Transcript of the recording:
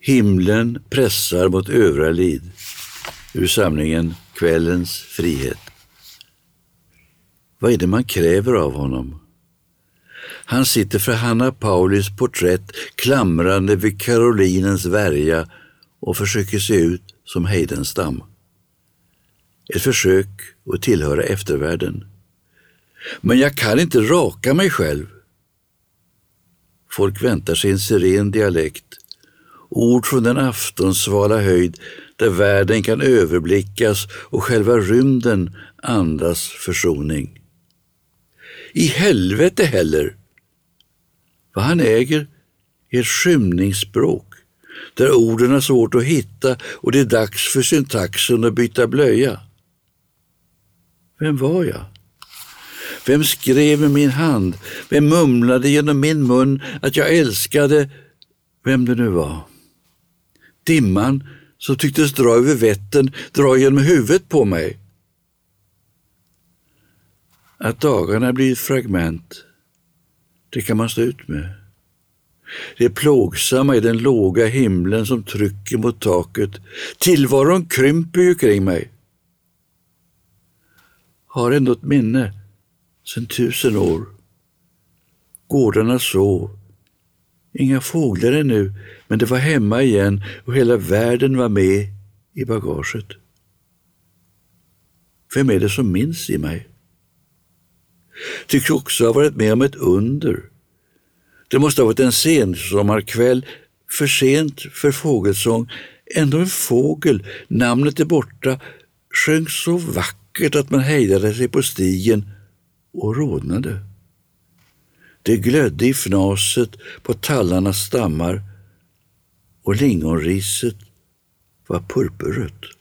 Himlen pressar mot Övralid ur samlingen Kvällens frihet. Vad är det man kräver av honom? Han sitter för Hanna Paulis porträtt klamrande vid Karolinens värja och försöker se ut som Heidenstam. Ett försök att tillhöra eftervärlden. Men jag kan inte raka mig själv. Folk väntar sig en siren dialekt. Ord från den aftonsvala höjd där världen kan överblickas och själva rymden andas försoning. I helvete heller! Vad han äger är ett skymningsspråk där orden är svårt att hitta och det är dags för syntaxen att byta blöja. Vem var jag? Vem skrev med min hand? Vem mumlade genom min mun att jag älskade vem det nu var? Dimman som tycktes dra över Vättern, dra genom huvudet på mig. Att dagarna blir fragment, det kan man stå ut med. Det plågsamma i den låga himlen som trycker mot taket. Tillvaron krymper ju kring mig. Har ändå ett minne sedan tusen år. Gårdarna sov. Inga fåglar ännu, men det var hemma igen och hela världen var med i bagaget. Vem är det som minns i mig? Tycks också ha varit med om ett under. Det måste ha varit en sensommarkväll, för sent för fågelsång. Ändå en fågel, namnet är borta, sjöng så vackert att man hejdade sig på stigen och rodnade. Det glödde i fnaset på tallarnas stammar och lingonriset var purpurrött.